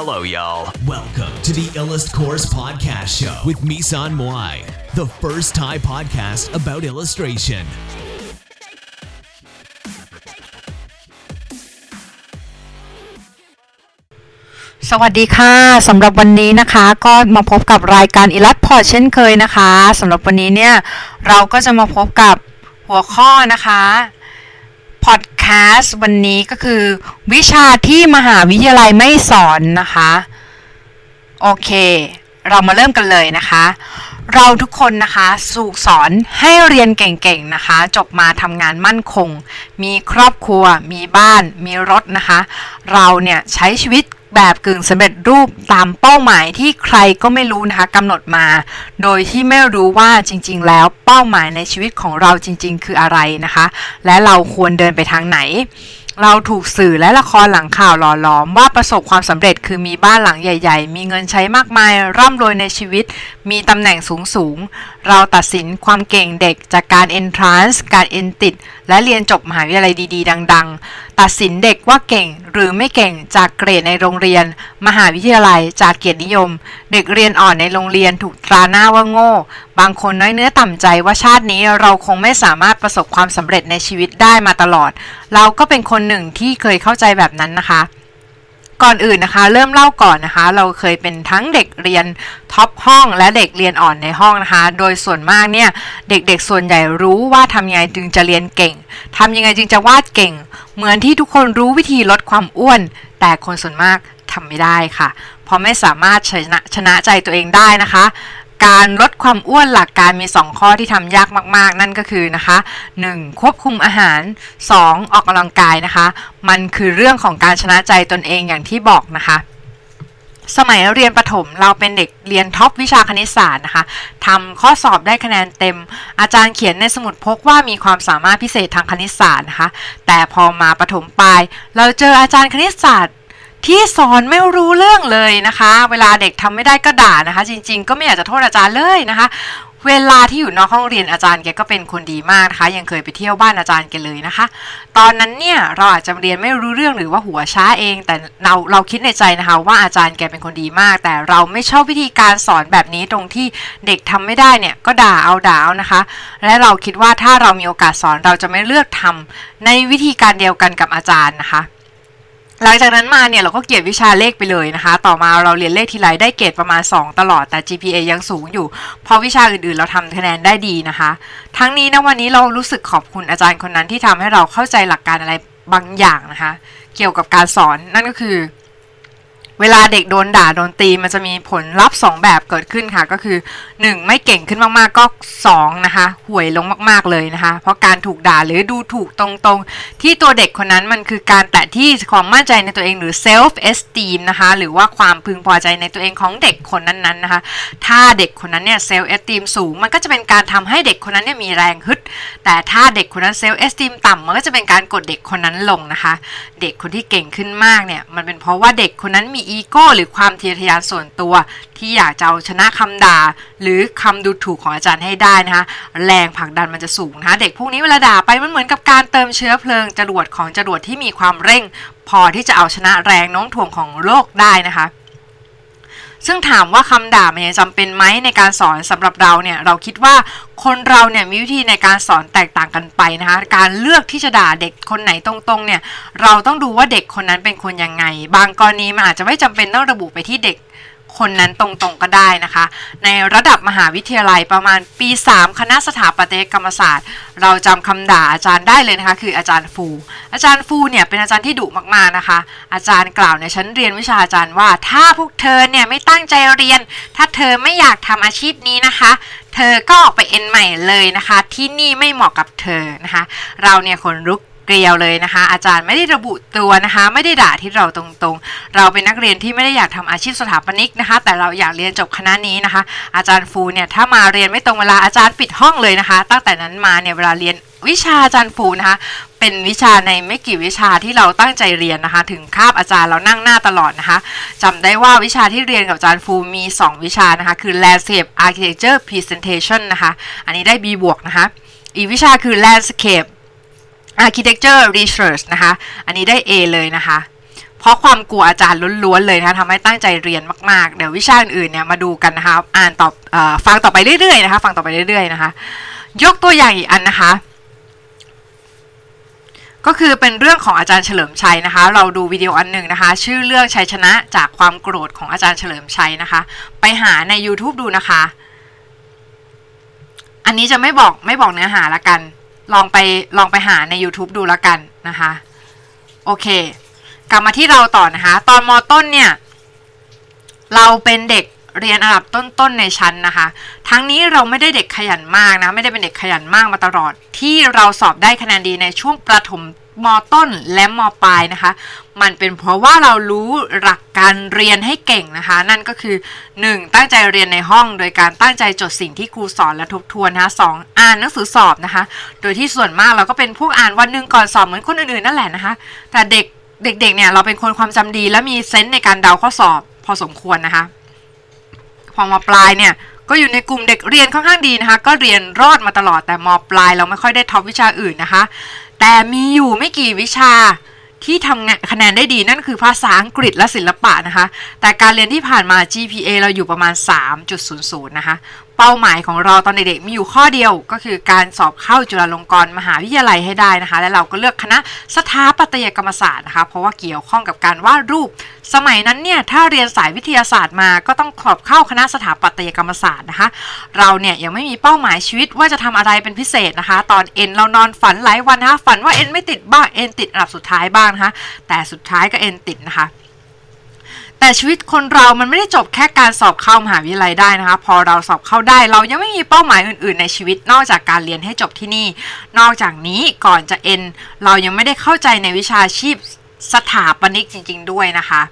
Hello, y'all. Welcome to the Illust Course Podcast Show with Misan Moai, the first Thai podcast about illustration. สวัสดีค่ะสำหรับวันนี้นะคะก็มาพบกับรายการอิลัดพอร์ตเช่นเคยนะคะสำหรับวันนี้เนี่ยเราก็จะมาพบกับหัวข้อนะคะพอด แคสต์วันนี้ก็คือ วิชาที่มหาวิทยาลัยไม่สอนนะคะ โอเค เรามาเริ่มกันเลยนะคะ เราทุกคนนะคะสูกสอนให้เรียนเก่งๆนะคะ จบมาทำงานมั่นคง มีครอบครัว มีบ้าน มีรถนะคะ เราเนี่ยใช้ชีวิต แบบกึ่งสำเร็จรูปตามเป้าหมายที่ใครก็ไม่รู้นะคะกำหนดมา โดยที่ไม่รู้ว่าจริง ๆ แล้วเป้าหมายในชีวิตของเราจริง ๆ คืออะไรนะคะ และเราควรเดินไปทางไหน เราถูกสื่อและละครหลังข่าวหล่อหลอมว่าประสบความสำเร็จคือมีบ้านหลังใหญ่ ๆ มีเงินใช้มากมายร่ำรวยในชีวิต มีตำแหน่งสูง เราตัดสินความเก่งเด็กจากการ entrance การ e n t ิ t และเรียนจบมหาวิทยาลัยดีๆ ดัง ๆ ตัดสินเด็กว่าเก่งหรือไม่เก่งจากเกรดในโรงเรียน มหาวิทยาลัยจากเกียรตินิยม เด็กเรียนอ่อนในโรงเรียนถูกตราหน้าว่าโง่ บางคนน้อยเนื้อต่ำใจว่าชาตินี้เราคงไม่สามารถประสบความสำเร็จในชีวิตได้มาตลอด เราก็เป็นคนหนึ่งที่เคยเข้าใจแบบนั้นนะคะ ก่อนอื่นนะคะ เริ่มเล่าก่อนนะคะ เราเคยเป็นทั้งเด็กเรียนท็อปห้องและเด็กเรียนอ่อนในห้องนะคะ โดยส่วนมากเนี่ยเด็กๆส่วนใหญ่รู้ว่าทำยังไงจึงจะเรียนเก่งทำยังไงจึงจะวาดเก่ง เหมือนที่ทุกคนรู้วิธีลดความอ้วน แต่คนส่วนมากทำไม่ได้ค่ะเพราะไม่สามารถชนะชนะใจตัวเองได้นะคะ การลดความอ้วนหลักการมี 2 ข้อที่ทำยากมากๆ นั่นก็คือนะคะ 1. ควบคุมอาหาร 2. ออกกำลังกายนะคะ มันคือเรื่องของการชนะใจตนเองอย่างที่บอกนะคะสมัยเรียนประถมเราเป็นเด็กเรียนท็อปวิชาคณิตศาสตร์นะคะทำข้อสอบได้คะแนนเต็ม อาจารย์เขียนในสมุดพกว่ามีความสามารถพิเศษทางคณิตศาสตร์นะคะ แต่พอมาประถมปลาย เราเจออาจารย์คณิตศาสตร์ ที่สอนไม่รู้เรื่องเลยนะคะ เวลาเด็กทำไม่ได้ก็ด่านะคะ จริง ๆ ก็ไม่อยากจะโทษอาจารย์เลยนะคะ เวลาที่อยู่นอกห้องเรียนอาจารย์แกก็เป็นคนดีมากนะคะ ยังเคยไปเที่ยวบ้านอาจารย์แกเลยนะคะ ตอนนั้นเนี่ยเราอาจจะเรียนไม่รู้เรื่องหรือว่าหัวช้าเอง แต่เราเราคิดในใจนะคะ ว่าอาจารย์แกเป็นคนดีมาก แต่เราไม่ชอบวิธีการสอนแบบนี้ตรงที่เด็กทำไม่ได้เนี่ยก็ด่าเอาด่าเอานะคะ และเราคิดว่าถ้าเรามีโอกาสสอนเราจะไม่เลือกทำในวิธีการเดียวกันกับอาจารย์นะคะ หลังจากนั้นมาเนี่ยเราก็เกลียดวิชาเลขไปเลยนะคะ ต่อมาเราเรียนเลขทีไรได้เกรดประมาณ 2 ตลอดแต่ GPA ยังสูงอยู่ เพราะวิชาอื่นๆ เราทำคะแนนได้ดีนะคะ ทั้งนี้นะวันนี้เรารู้สึกขอบคุณอาจารย์คนนั้นที่ทำให้เราเข้าใจหลักการอะไรบางอย่างนะคะ เกี่ยวกับการสอนนั่นก็คือ เวลาเด็กโดนด่าโดนตีมันจะมีผลลัพธ์2แบบเกิดขึ้นค่ะ ก็คือ 1. ไม่เก่งขึ้นมากๆก็2นะคะห่วยลงมากๆเลยนะคะ เพราะการถูกด่าหรือดูถูกตรงๆ ที่ตัวเด็กคนนั้นมันคือการแตะที่ความมั่นใจในตัวเองหรือ self esteem นะคะหรือว่าความพึงพอใจในตัวเองของเด็กคนนั้นๆนะคะ ถ้าเด็กคนนั้นเนี่ย self esteem สูง มันก็จะเป็นการทำให้เด็กคนนั้นเนี่ยมีแรงฮึด แต่ถ้าเด็กคนนั้น self esteem ต่ำมันก็จะเป็นการกดเด็กคนนั้นลงนะคะ เด็กคนที่เก่งขึ้นมากเนี่ยมันเป็นเพราะว่าเด็กคนนั้นมีอีโก้หรือความทะเยทยานส่วนตัว ที่อยากจะเอาชนะคำด่า หรือคำดูถูกของอาจารย์ให้ได้นะคะแรงผลักดันมันจะสูงนะคะเด็กพวกนี้เวลาด่าไปมันเหมือนกับการเติมเชื้อเพลิงจรวดของจรวดที่มีความเร่ง พอที่จะเอาชนะแรงโน้มถ่วงของโลกได้นะคะ ซึ่งถามว่าคำด่ามันยังจำเป็นไหมในการสอนสำหรับเราเนี่ยเราคิดว่าคนเราเนี่ยมีวิธีในการสอนแตกต่างกันไปนะคะการเลือกที่จะด่าเด็กคนไหนตรงๆเนี่ยเราต้องดูว่าเด็กคนนั้นเป็นคนยังไง บางกรณีมันอาจจะไม่จำเป็นต้องระบุไปที่เด็ก คนนั้นตรงๆก็ได้นะคะ ในระดับมหาวิทยาลัยประมาณปี 3 คณะสถาปัตยกรรมศาสตร์ เราจำคำด่าอาจารย์ได้เลยนะคะ คืออาจารย์ฟู อาจารย์ฟูเนี่ยเป็นอาจารย์ที่ดุมากๆนะคะ อาจารย์กล่าวในชั้นเรียนวิชาอาจารย์ว่า ถ้าพวกเธอเนี่ยไม่ตั้งใจเรียน ถ้าเธอไม่อยากทำอาชีพนี้นะคะเธอก็ออกไปเอ็นใหม่เลยนะคะ ที่นี่ไม่เหมาะกับเธอนะคะ เราเนี่ยคนรุก เกลียวเลยนะคะ อาจารย์ไม่ได้ระบุตัวนะคะ ไม่ได้ด่าที่เราตรงๆ เราเป็นนักเรียนที่ไม่ได้อยากทำอาชีพสถาปนิกนะคะ แต่เราอยากเรียนจบคณะนี้นะคะ อาจารย์ฟูเนี่ยถ้ามาเรียนไม่ตรงเวลาอาจารย์ปิดห้องเลยนะคะ ตั้งแต่นั้นมาเนี่ยเวลาเรียนวิชาอาจารย์ฟูนะคะเป็นวิชาในไม่กี่วิชาที่เราตั้งใจเรียนนะคะ ถึงคาบอาจารย์เรานั่งหน้าตลอดนะคะจำได้ว่าวิชาที่เรียนกับอาจารย์ฟูมี 2 วิชานะคะ คือ landscape architecture presentation นะคะ อันนี้ได้ B บวกนะคะ อีกวิชาคือ landscape architecture research นะคะ อันนี้ได้ A เลยนะคะ เพราะความกลัวอาจารย์ล้วนๆเลยนะคะทำให้ตั้งใจเรียนมากๆ เดี๋ยววิชาอื่นๆเนี่ยมาดูกันนะคะ อ่านตออฟังต่อไปเรื่อยๆนะคะ ฟังต่อไปเรื่อยๆนะคะ ยกตัวอย่างอีกอันนะคะ ก็คือเป็นเรื่องของอาจารย์เฉลิมชัยนะคะ เราดูวิดีโออันหนึ่งนะคะ ชื่อเรื่องชัยชนะจากความโกรธของอาจารย์เฉลิมชัยนะคะ ไปหาใน YouTube ดูนะคะ อันนี้จะไม่บอกไม่บอกเนื้อหาละกัน ลองไปลองไปหาใน YouTube ดูละกันนะคะ โอเค กลับมาที่เราต่อนะคะ ตอนมต้นเนี่ย เราเป็นเด็กเรียนอันดับต้นๆในชั้นนะคะ ทั้งนี้เราไม่ได้เด็กขยันมากนะ ไม่ได้เป็นเด็กขยันมากมาตลอด ที่เราสอบได้คะแนนดีในช่วงประถม มต้นและมปลายนะคะ มันเป็นเพราะว่าเรารู้หลักการเรียนให้เก่งนะคะ นั่นก็คือ 1. ตั้งใจเรียนในห้อง โดยการตั้งใจจดสิ่งที่ครูสอนและทบทวนนะคะสอ่านหนังสือสอบนะคะ โดยที่ส่วนมากเราก็เป็นพวกอ่านวันหนึ่งก่อนสอบเหมือนคนอื่นๆนั่นแหละนะคะ แต่เด็กเด็กๆเนี่ยเราเป็นคนความจำดีและมีเซนส์ในการเดาข้อสอบพอสมควรนะคะ พอมาปลายเนี่ยก็อยู่ในกลุ่มเด็กเรียนค่อนข้างดีนะคะ ก็เรียนรอดมาตลอดแต่มปลายเราไม่ค่อยได้ท็อปวิชาอื่นนะคะ แต่มีอยู่ไม่กี่วิชาที่ทำงานคะแนนได้ดีนั่นคือภาษาอังกฤษและศิลปะนะคะ แต่การเรียนที่ผ่านมา GPA เราอยู่ประมาณ 3.00 นะคะ เป้าหมายของเราตอนเด็กๆมีอยู่ข้อเดียวก็คือการสอบเข้าจุฬาลงกรณ์มหาวิทยาลัยให้ได้นะคะ และเราก็เลือกคณะสถาปัตยกรรมศาสตร์นะคะ เพราะว่าเกี่ยวข้องกับการวาดรูป สมัยนั้นเนี่ยถ้าเรียนสายวิทยาศาสตร์มา ก็ต้องขอบเข้าคณะสถาปัตยกรรมศาสตร์นะคะ เราเนี่ยยังไม่มีเป้าหมายชีวิตว่าจะทำอะไรเป็นพิเศษนะคะ ตอนเอ็นเรานอนฝันหลายวันนะคะฝันว่าเอ็นไม่ติดบ้างเอ็นติดอันดับสุดท้ายบ้างนะคะแต่สุดท้ายก็เอ็นติดนะคะ แต่ชีวิตคนเรามันไม่ได้จบแค่การสอบเข้ามหาวิทยาลัยได้นะคะ พอเราสอบเข้าได้เรายังไม่มีเป้าหมายอื่น ๆ ในชีวิตนอกจากการเรียนให้จบที่นี่ นอกจากนี้ก่อนจะเอ็น เรายังไม่ได้เข้าใจในวิชาชีพสถาปนิกจริง ๆ ด้วยนะคะ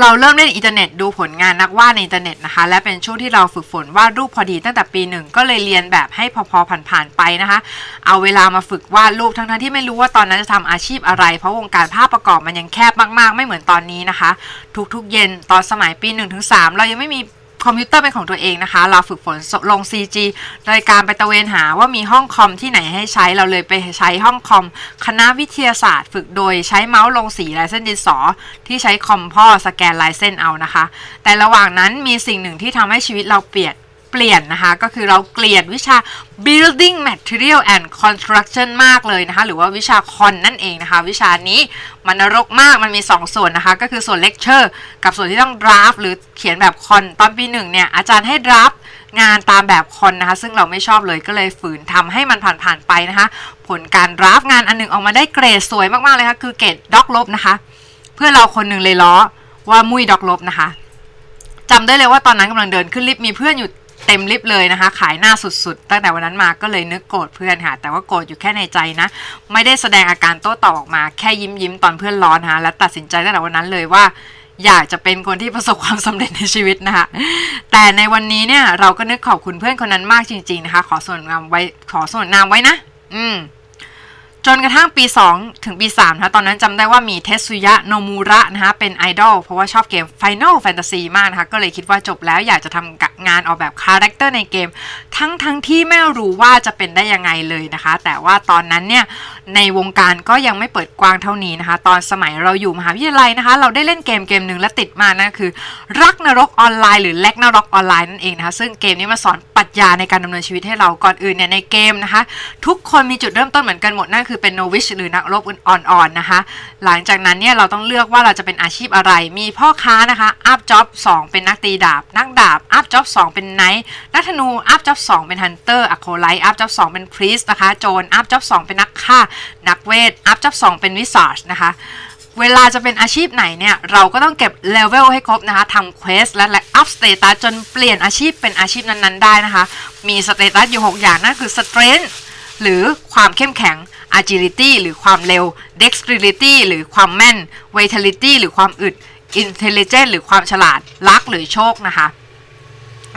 เราเริ่มเล่นอินเทอร์เน็ตดูผลงานนักวาดในอินเทอร์เน็ตนะคะ และเป็นช่วงที่เราฝึกฝนวาดรูปพอดีตั้งแต่ปีหนึ่งก็เลยเรียนแบบให้พอๆผ่านๆไปนะคะ เอาเวลามาฝึกวาดรูปทั้งๆที่ไม่รู้ว่าตอนนั้นจะทำอาชีพอะไร เพราะวงการภาพประกอบมันยังแคบมากๆ ไม่เหมือนตอนนี้นะคะ ทุกๆ เย็นตอนสมัยปี1นถึงสเรายังไม่มี คอมพิวเตอร์เป็นของตัวเองนะคะ เราฝึกฝนลง CG โดยการไปตะเวนหาว่ามีห้องคอมที่ไหนให้ใช้เราเลยไปใช้ห้องคอม คณะวิทยาศาสตร์ ฝึกโดยใช้เมาส์ลงสีลายเส้นดินสอ ที่ใช้คอมพ่อสแกนลายเส้นเอานะคะ แต่ระหว่างนั้นมีสิ่งหนึ่งที่ทำให้ชีวิตเราเปลี่ยน เปลี่ยนนะคะ ก็คือเราเกลียดวิชา building material and construction มากเลยนะคะ หรือว่าวิชา con นั่นเองนะคะ วิชานี้มันนรกมากมันมี 2 ส่วนนะคะ ก็คือส่วนเลคเชอร์กับส่วนที่ต้อง draft หรือเขียนแบบ con ตอนปีหนึ่งเนี่ยอาจารย์ให้ draft งานตามแบบ con นะคะ ซึ่งเราไม่ชอบเลยก็เลยฝืนทำให้มันผ่านๆไปนะคะ ผลการ draft งานอันหนึ่งออกมาได้เกรดสวยมากๆเลยค่ะคือเกรด dog ลบนะคะ เพื่อนเราคนหนึ่งเลยล้อว่ามุ้ยด็อกลบนะคะจำได้เลยว่าตอนนั้นกำลังเดินขึ้นลิฟต์มีเพื่อนอยู่ เต็มลิฟต์เลยนะคะ ขายหน้าสุดๆ ตั้งแต่วันนั้นมาก็เลยนึกโกรธเพื่อนค่ะ แต่ว่าโกรธอยู่แค่ในใจนะ ไม่ได้แสดงอาการโต้ตอบออกมาแค่ยิ้มยิ้มตอนเพื่อนร้อนฮะและตัดสินใจตั้งแต่วันนั้นเลยว่า อยากจะเป็นคนที่ประสบความสำเร็จในชีวิตนะคะ แต่ในวันนี้เนี่ยเราก็นึกขอบคุณเพื่อนคนนั้นมากจริง ๆนะคะ ขอส่วนนามไว้ขอส่วนนามไว้นะ อืม จนกระทั่งปี 2 ถึงปี 3 นะคะ ตอนนั้นจำได้ว่ามีเทสุยะโนมูระนะคะ เป็นไอดอล เพราะว่าชอบเกม Final Fantasy มากนะคะ ก็เลยคิดว่าจบแล้วอยากจะทำงานออกแบบ character ในเกม ทั้งทั้งที่ไม่รู้ว่าจะเป็นได้ยังไงเลยนะคะ แต่ว่าตอนนั้นเนี่ย ในวงการก็ยังไม่เปิดกว้างเท่านี้นะคะ ตอนสมัยเราอยู่มหาวิทยาลัยนะคะ เราได้เล่นเกมเกมหนึ่งและติดมากนั่นคือ รักนรกออนไลน์หรือ Ragnarok Online นั่นเองนะคะ ซึ่งเกมนี้มาสอนปรัชญาในการดำเนินชีวิตให้เรา ก่อนอื่นเนี่ยในเกมนะคะ ทุกคนมีจุดเริ่มต้นเหมือนกันหมดนั่นคือเป็น novice หรือนักรบอ่อนๆนะคะ หลังจากนั้นเนี่ยเราต้องเลือกว่าเราจะเป็นอาชีพอะไร มีพ่อค้านะคะ up job 2เป็นนักตีดาบ นักดาบ up job 2เป็น knight นักธนู up job 2เป็น hunter acolyte up job 2เป็น priest นะคะโจร up job 2เป็นนักฆ่า นักเวท up job 2เป็น wizard นะคะเวลาจะเป็นอาชีพไหนเนี่ย เราก็ต้องเก็บเลเวลให้ครบนะคะทำ quest และ up status จนเปลี่ยนอาชีพเป็นอาชีพนั้นๆ ได้นะคะ มีสเตตัสอยู่ 6 อย่างนั่นคือสเตรน g ์หรือความเข้มแข็ง agility หรือความเร็ว dexterity หรือความแม่น vitality หรือความอึด intelligent หรือความฉลาด luck หรือโชคนะคะ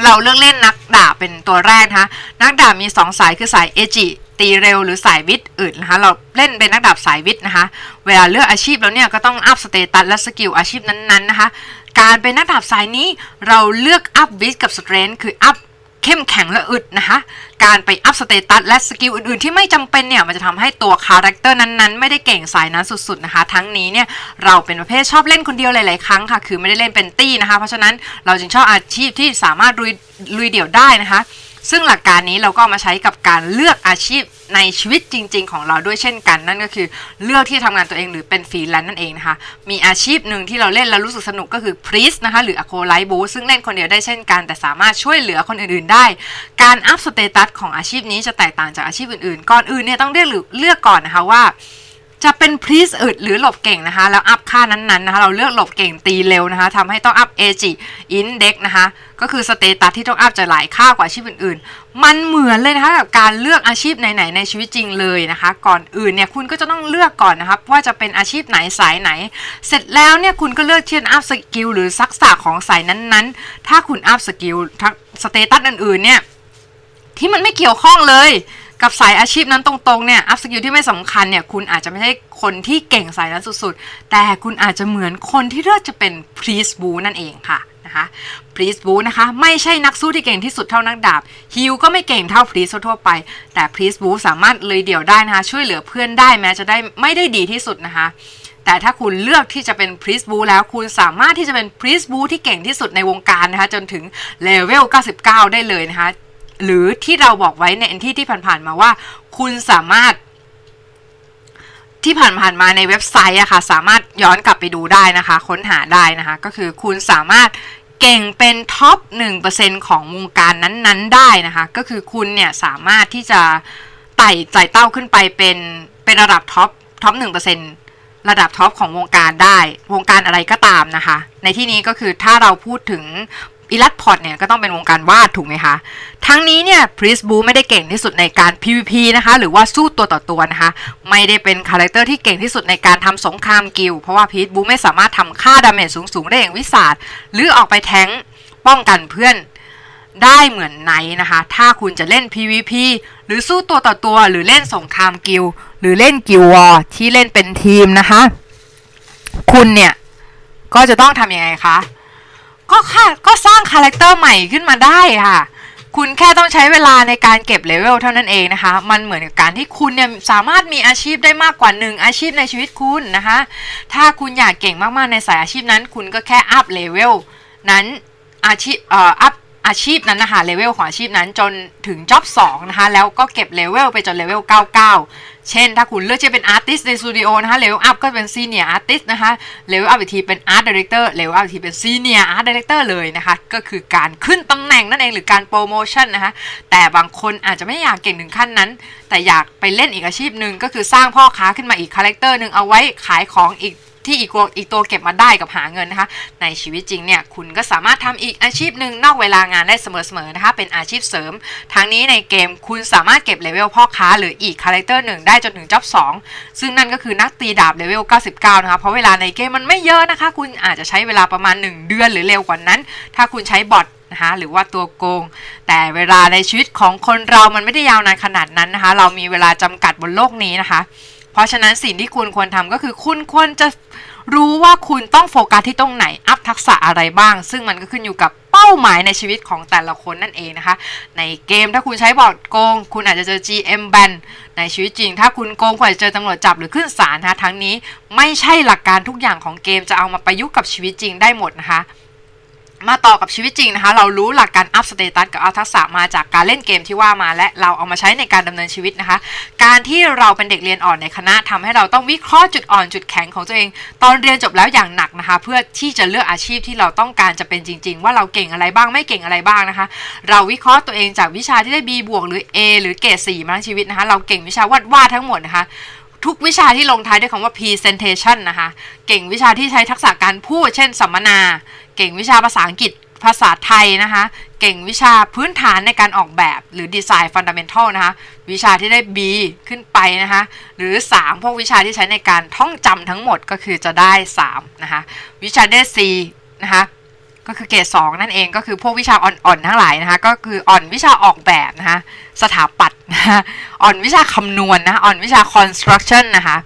เราเลือกเล่นนักดาบเป็นตัวแรกนะคะนักดาบมี 2 สายคือสาย AGI ตีเร็วหรือสาย VIT อึดนะคะเราเล่นเป็นนักดาบสาย VIT นะคะ เวลาเลือกอาชีพแล้วเนี่ยก็ต้องอัพสเตตัสและสกิลอาชีพนั้นๆนะคะ การเป็นนักดาบสายนี้เราเลือกอัพ VIT กับ strength คืออัพ เข้มแข็งและอึดนะคะ การไปอัพสเตตัสและสกิลอื่นๆ ที่ไม่จำเป็นเนี่ย มันจะทำให้ตัวคาแรคเตอร์นั้นๆ ไม่ได้เก่งสายนั้นสุดๆนะคะ ทั้งนี้เนี่ย เราเป็นประเภทชอบเล่นคนเดียวหลายๆครั้งค่ะ คือไม่ได้เล่นเป็นปาร์ตี้นะคะ เพราะฉะนั้นเราจึงชอบอาชีพที่สามารถลุยลุยเดี่ยวได้นะคะ ซึ่งหลักการนี้เราก็มาใช้กับการเลือกอาชีพ ในชีวิตจริง ๆ ของเราด้วยเช่นกัน นั่นก็คือเลือกที่ทำงานตัวเองหรือเป็นฟรีแลนซ์นั่นเองนะคะ มีอาชีพหนึ่งที่เราเล่นแล้วรู้สึกสนุกก็คือ priest นะคะหรือ acolyte บู๊ซึ่งเล่นคนเดียวได้เช่นกัน แต่สามารถช่วยเหลือคนอื่นๆได้ การอัพสเตตัสของอาชีพนี้จะแตกต่างจากอาชีพอื่นๆ ก่อนอื่นเนี่ยต้องเลือกเลือกก่อนนะคะว่า จะเป็น priest อึดหรือหลบเก่งนะคะ แล้วอัพค่านั้นๆนะคะเราเลือกหลบเก่งตีเร็วนะคะทำให้ต้องอัพ AGI INT DEX นะคะ ก็คือสเตตัสที่ต้องอัพจะหลายค่ากว่าอาชีพอื่นๆ มันเหมือนเลยนะคะกับการเลือกอาชีพไหนๆในชีวิตจริงเลยนะคะ ก่อนอื่นเนี่ยคุณก็จะต้องเลือกก่อนนะครับว่าจะเป็นอาชีพไหนสายไหน เสร็จแล้วเนี่ยคุณก็เลือกที่จะอัพสกิลหรือทักษะของสายนั้นๆ ถ้าคุณอัพสกิลทั้งสเตตัสอื่นๆเนี่ยที่มันไม่เกี่ยวข้องเลย กับสายอาชีพนั้นตรงๆเนี่ยอัพสกิลที่ไม่สำคัญเนี่ยคุณอาจจะไม่ใช่คนที่เก่งสายนั้นสุดๆ แต่คุณอาจจะเหมือนคนที่เลือกจะเป็น priest บู๊นั่นเองค่ะนะคะ priest บู๊นะคะไม่ใช่นักสู้ที่เก่งที่สุดเท่านักดาบฮิวก็ไม่เก่งเท่า priest ทั่วไป แต่ priest บู๊สามารถลุยเดี่ยวได้นะคะช่วยเหลือเพื่อนได้แม้จะได้ไม่ได้ดีที่สุดนะคะแต่ถ้าคุณเลือกที่จะเป็นพรีสบูแล้วคุณสามารถที่จะเป็นพรีสบูที่เก่งที่สุดในวงการนะคะจนถึงเลเวล 99 ได้เลยนะคะ หรือที่เราบอกไว้ในที่ที่ผ่านๆมาว่า คุณสามารถที่ผ่านๆมาในเว็บไซต์อะค่ะสามารถย้อนกลับไปดูได้นะคะ ค้นหาได้นะคะ ก็คือคุณสามารถเก่งเป็นท็อป 1%ของวงการนั้นๆ ได้นะคะ ก็คือคุณเนี่ยสามารถที่จะไต่ไต่เต้าขึ้นไปเป็นเป็นระดับ top top 1%ระดับท็อปของวงการได้ วงการอะไรก็ตามนะคะ ในที่นี้ก็คือถ้าเราพูดถึง Illustpod เนี่ยก็ต้องเป็นวงการวาดถูกไหมคะ ทั้งนี้เนี่ย priest บู๊ไม่ได้เก่งที่สุดในการ PVP นะคะหรือว่าสู้ตัวต่อตัวนะคะ ไม่ได้เป็นคาแรคเตอร์ที่เก่งที่สุดในการทำสงครามกิลเพราะว่า priest บู๊ไม่สามารถทำค่า damage สูงๆ ได้อย่าง wizard หรือออกไปแทงป้องกันเพื่อนได้เหมือนไนนะคะ ถ้าคุณจะเล่น PVP หรือสู้ตัวต่อตัว หรือเล่นสงครามกิลหรือเล่น guild war ที่เล่นเป็นทีมนะคะ คุณเนี่ย ก็จะต้องทำยังไงคะ ก็ค่ะก็สร้างคาแรคเตอร์ใหม่ขึ้นมาได้ค่ะ คุณแค่ต้องใช้เวลาในการเก็บเลเวลเท่านั้นเองนะคะ มันเหมือนกับการที่คุณเนี่ยสามารถมีอาชีพได้มากกว่าหนึ่งอาชีพในชีวิตคุณนะคะ ถ้าคุณอยากเก่งมากๆในสายอาชีพนั้น คุณก็แค่อัพเลเวลนั้นอาชีพเอ่ออัพอาชีพนั้นนะคะเลเวลของอาชีพนั้นจนถึง job 2นะคะ แล้วก็เก็บเลเวลไปจนเลเวล99 เช่น ถ้าคุณเลือกจะเป็น artist ในสตูดิโอนะคะเลเวลอัพก็เป็น senior artist นะคะเลเวลอัพอีกทีเป็น art director เลเวลอัพอีกทีเป็น senior art director เลยนะคะ ก็คือการขึ้นตำแหน่งนั่นเองหรือการโปรโมชั่นนะคะแต่บางคนอาจจะไม่อยากเก่งถึงขั้นนั้น แต่อยากไปเล่นอีกอาชีพหนึ่งก็คือสร้างพ่อค้าขึ้นมาอีกคาแรคเตอร์หนึ่งเอาไว้ขายของอีก ที่อีกตัวอีกตัวเก็บมาได้กับหาเงินนะคะ ในชีวิตจริงเนี่ยคุณก็สามารถทำอีกอาชีพหนึ่งนอกเวลางานได้เสมอๆนะคะ เป็นอาชีพเสริม ทั้งนี้ในเกมคุณสามารถเก็บเลเวลพ่อค้าหรืออีกคาแรคเตอร์หนึ่งได้จนถึง job 2ซึ่งนั่นก็คือนักตีดาบเลเวล 99 นะคะ เพราะเวลาในเกมมันไม่เยอะนะคะ คุณอาจจะใช้เวลาประมาณ 1 เดือนหรือเร็วกว่านั้น ถ้าคุณใช้ bot นะคะหรือว่าตัวโกง แต่เวลาในชีวิตของคนเรามันไม่ได้ยาวนานขนาดนั้นนะคะ เรามีเวลาจำกัดบนโลกนี้นะคะ เพราะฉะนั้นสิ่งที่คุณควรทำก็คือคุณควรจะ รู้ว่าคุณต้องโฟกัสที่ตรงไหน อัพทักษะอะไรบ้าง ซึ่งมันก็ขึ้นอยู่กับเป้าหมายในชีวิตของแต่ละคนนั่นเองนะคะ ในเกมถ้าคุณใช้ bot โกง คุณอาจจะเจอ GM ban ในชีวิตจริง ถ้าคุณโกงคุณอาจจะเจอตำรวจจับหรือขึ้นศาลนะคะทั้งนี้ไม่ใช่หลักการทุกอย่างของเกมจะเอามาประยุกต์กับชีวิตจริงได้หมดนะคะ มาต่อกับชีวิตจริงนะคะ เรารู้หลักการอัพสเตตัสกับอัพทักษะมาจากการเล่นเกมที่ว่ามาและเราเอามาใช้ในการดำเนินชีวิตนะคะ การที่เราเป็นเด็กเรียนอ่อนในคณะทำให้เราต้องวิเคราะห์จุดอ่อนจุดแข็งของตัวเอง ตอนเรียนจบแล้วอย่างหนักนะคะ เพื่อที่จะเลือกอาชีพที่เราต้องการจะเป็นจริง ๆ ว่าเราเก่งอะไรบ้างไม่เก่งอะไรบ้างนะคะ เราวิเคราะห์ตัวเองจากวิชาที่ได้ B บวกหรือ A หรือเกรด4มาทั้งชีวิตนะคะ เราเก่งวิชาวาดวาดทั้งหมดนะคะ ทุกวิชาที่ลงท้ายด้วยคำว่า presentation นะคะ เก่งวิชาที่ใช้ทักษะการพูด เช่นสัมมนา เก่งวิชาภาษาอังกฤษ ภาษาไทยนะคะ เก่งวิชาพื้นฐานในการออกแบบหรือดีไซน์ฟันดัมเบลทัลนะคะ วิชาที่ได้ B ขึ้นไปนะคะ หรือ 3 พวกวิชาที่ใช้ในการท่องจำทั้งหมดก็คือจะได้ 3 นะคะ วิชาได้ C นะคะ ก็คือเกรด2นั่นเองก็คือพวกวิชาอ่อนๆทั้งหลายนะคะ ก็คืออ่อนวิชาออกแบบนะคะ สถาปัตย์นะคะอ่อนวิชาคำนวณนนะอ่อนวิชา construction นะคะ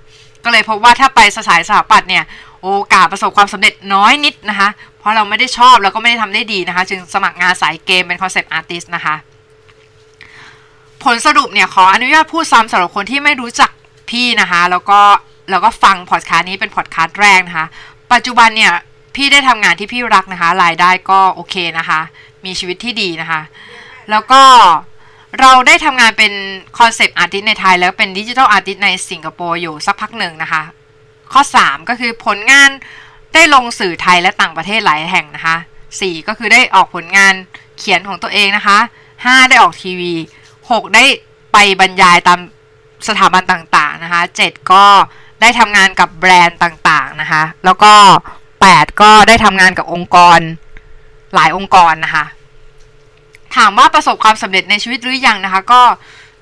ก็เลยพบว่าถ้าไปสายสถาปัตย์เนี่ยโอกาสประสบความสำเร็จน้อยนิดนะคะ เพราะเราไม่ได้ชอบแล้วก็ไม่ได้ทำได้ดีนะคะ จึงสมัครงานสายเกมเป็นคอนเซปต์อาร์ติสนะคะ ผลสรุปเนี่ยขออนุญาตพูดซ้ำสำหรับคนที่ไม่รู้จักพี่นะคะ แล้วก็แล้วก็ฟังพอดคาสต์นี้เป็นพอดคาสต์แรกนะคะ ปัจจุบันเนี่ย พี่ได้ทำงานที่พี่รักนะคะ รายได้ก็โอเคนะคะ มีชีวิตที่ดีนะคะ แล้วก็เราได้ทำงานเป็น concept artist ในไทย แล้วเป็น digital artist ในสิงคโปร์อยู่สักพักหนึ่งนะคะ ข้อ 3 ก็คือผลงานได้ลงสื่อไทยและต่างประเทศหลายแห่งนะคะ 4 ก็คือได้ออกผลงานเขียนของตัวเองนะคะ 5 ได้ออกทีวี 6 ได้ไปบรรยายตามสถาบันต่างๆนะคะ 7 ก็ได้ทำงานกับแบรนด์ต่างๆนะคะ แล้วก็ 8 ก็ได้ทำงานกับองค์กรหลายองค์กรนะคะ ถามว่าประสบความสำเร็จในชีวิตหรือยังนะคะ ก็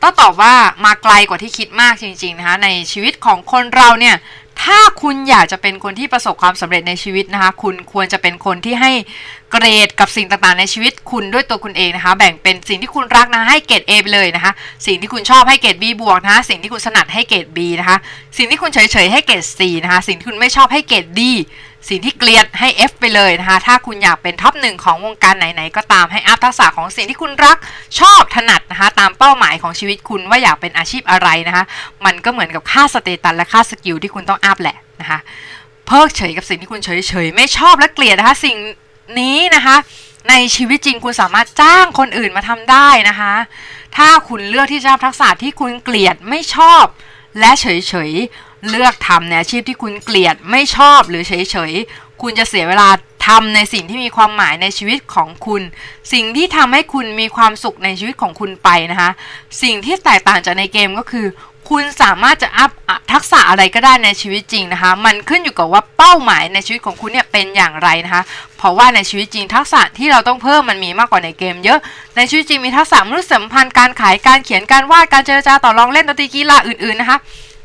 ต้องตอบว่ามาไกลกว่าที่คิดมากจริง ๆนะคะ ในชีวิตของคนเราเนี่ยถ้าคุณอยากจะเป็นคนที่ประสบความสำเร็จในชีวิตนะคะ คุณควรจะเป็นคนที่ให้เกรดกับสิ่งต่างๆ ในชีวิตคุณด้วยตัวคุณเองนะคะ แบ่งเป็นสิ่งที่คุณรักนะให้เกรด A ไปเลยนะคะ สิ่งที่คุณชอบให้เกรด B บวกนะคะ สิ่งที่คุณถนัดให้เกรด B นะคะ สิ่งที่คุณเฉยๆให้เกรด C นะคะ สิ่งที่คุณไม่ชอบให้เกรด D สิ่งที่เกลียดให้ F ไปเลยนะคะ ถ้าคุณอยากเป็น top หนึ่งของวงการไหนๆ ก็ตามให้อัพทักษะของสิ่งที่คุณรักชอบถนัดนะคะ ตามเป้าหมายของชีวิตคุณว่าอยากเป็นอาชีพอะไรนะคะ มันก็เหมือนกับค่าสเตตัสและค่าสกิลที่คุณต้องอัพแหละนะคะ เพิกเฉยกับสิ่งที่คุณเฉยๆ ไม่ชอบและเกลียดนะคะ สิ่งนี้นะคะในชีวิตจริงคุณสามารถจ้างคนอื่นมาทำได้นะคะ ถ้าคุณเลือกที่จะทักษะที่คุณเกลียดไม่ชอบ และเฉยๆ เลือกทำในอาชีพที่คุณเกลียดไม่ชอบหรือเฉยๆ คุณจะเสียเวลาทำในสิ่งที่มีความหมายในชีวิตของคุณ สิ่งที่ทำให้คุณมีความสุขในชีวิตของคุณไปนะคะ สิ่งที่แตกต่างจากในเกมก็คือ คุณสามารถจะอัพทักษะอะไรก็ได้ในชีวิตจริงนะคะ มันขึ้นอยู่กับว่าเป้าหมายในชีวิตของคุณเนี่ยเป็นอย่างไรนะคะ เพราะว่าในชีวิตจริงทักษะที่เราต้องเพิ่มมันมีมากกว่าในเกมเยอะ ในชีวิตจริงมีทักษะมนุษยสัมพันธ์การขายการเขียนการวาดการเจรจาต่อรองเล่นดนตรีกีฬาอื่นๆนะคะ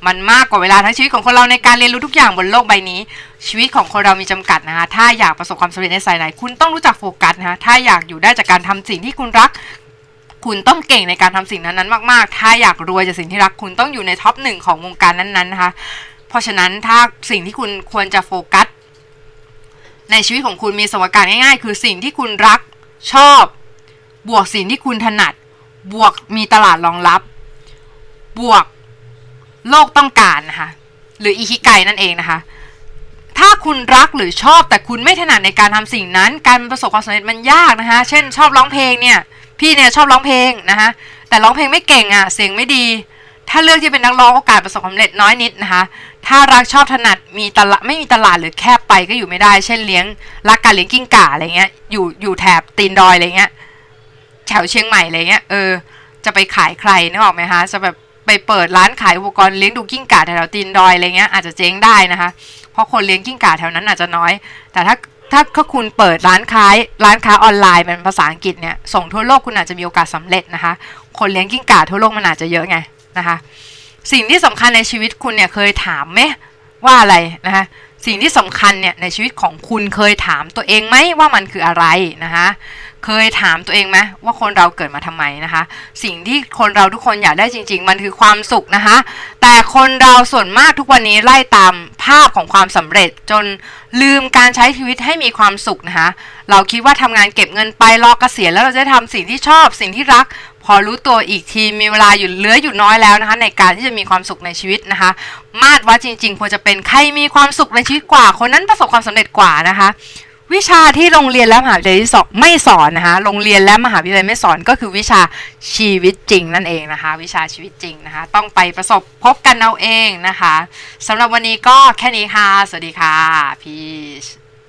มันมากกว่าเวลาทั้งชีวิตของคนเราในการเรียนรู้ทุกอย่างบนโลกใบนี้ ชีวิตของคนเรามีจำกัดนะคะถ้าอยากประสบความสำเร็จในสายไหน คุณต้องรู้จักโฟกัสนะคะถ้าอยากอยู่ได้จากการทำสิ่งที่คุณรัก คุณต้องเก่งในการทำสิ่งนั้นๆมาก ๆ ถ้าอยากรวยจากสิ่งที่รักคุณต้องอยู่ในท็อปหนึ่งของวงการนั้นๆนะคะเพราะฉะนั้นถ้าสิ่งที่คุณควรจะโฟกัสในชีวิตของคุณมีสมการง่ายๆ คือสิ่งที่คุณรักชอบ บวกสิ่งที่คุณถนัด บวกมีตลาดรองรับ บวก โลกต้องการนะคะ หรืออิคิไกนั่นเองนะคะ ถ้าคุณรักหรือชอบแต่คุณไม่ถนัดในการทำสิ่งนั้น การประสบความสำเร็จมันยากนะคะ เช่น ชอบร้องเพลงเนี่ย พี่เนี่ยชอบร้องเพลงนะคะ แต่ร้องเพลงไม่เก่งอะ่ะ เสียงไม่ดี ถ้าเลือกที่เป็นนักร้องโอกาสประสบความสำเร็จน้อยนิดนะคะ ถ้ารักชอบถนัดมีตลาดไม่มีตลาดหรือแคบไปก็อยู่ไม่ได้ เช่นเลี้ยงรักการเลี้ยงกิ้งก่าอะไรเงี้ย อยู่อยู่แถบตีนดอยอะไรเงี้ยแถวเชียงใหม่อะไรเงี้ย เออ จะไปขายใครนึกออกไหมคะ จะแบบ ไปเปิดร้านขายอุปกรณ์เลี้ยงดูกิ้งก่าแถวตีนดอยอะไรเงี้ยอาจจะเจ๊งได้นะคะ เพราะคนเลี้ยงกิ้งก่าแถวนั้นอาจจะน้อย แต่ถ้าถ้าถ้าคุณเปิดร้านค้าร้านค้าออนไลน์เป็นภาษาอังกฤษเนี่ยส่งทั่วโลกคุณอาจจะมีโอกาสสาเร็จนะคะ คนเลี้ยงกิ้งก่าทั่วโลกมันอาจจะเยอะไงนะคะ สิ่งที่สำคัญในชีวิตคุณเนี่ยเคยถามไหมว่าอะไรนะคะ สิ่งที่สำคัญเนี่ยในชีวิตของคุณเคยถามตัวเองไหมว่ามันคืออะไรนะคะเคยถามตัวเองไหมว่าคนเราเกิดมาทำไมนะคะ สิ่งที่คนเราทุกคนอยากได้จริง ๆ มันคือความสุขนะคะ แต่คนเราส่วนมากทุกวันนี้ไล่ตามภาพของความสำเร็จจนลืมการใช้ชีวิตให้มีความสุขนะคะ เราคิดว่าทำงานเก็บเงินไปรอเกษียณแล้วเราจะทำสิ่งที่ชอบสิ่งที่รัก พอรู้ตัวอีกทีมีเวลาอยู่เหลืออยู่น้อยแล้วนะคะ ในการที่จะมีความสุขในชีวิตนะคะ มาดว่าจริง ๆ ควรจะเป็นใครมีความสุขในชีวิตกว่า คนนั้นประสบความสำเร็จกว่านะคะวิชาที่โรงเรียนและมหาวิทยาลัยสอนไม่สอนนะคะ โรงเรียนและมหาวิทยาลัยไม่สอนก็คือวิชาชีวิตจริงนั่นเองนะคะ วิชาชีวิตจริงนะคะ ต้องไปประสบพบกันเอาเองนะคะสำหรับวันนี้ก็แค่นี้ค่ะ สวัสดีค่ะพีช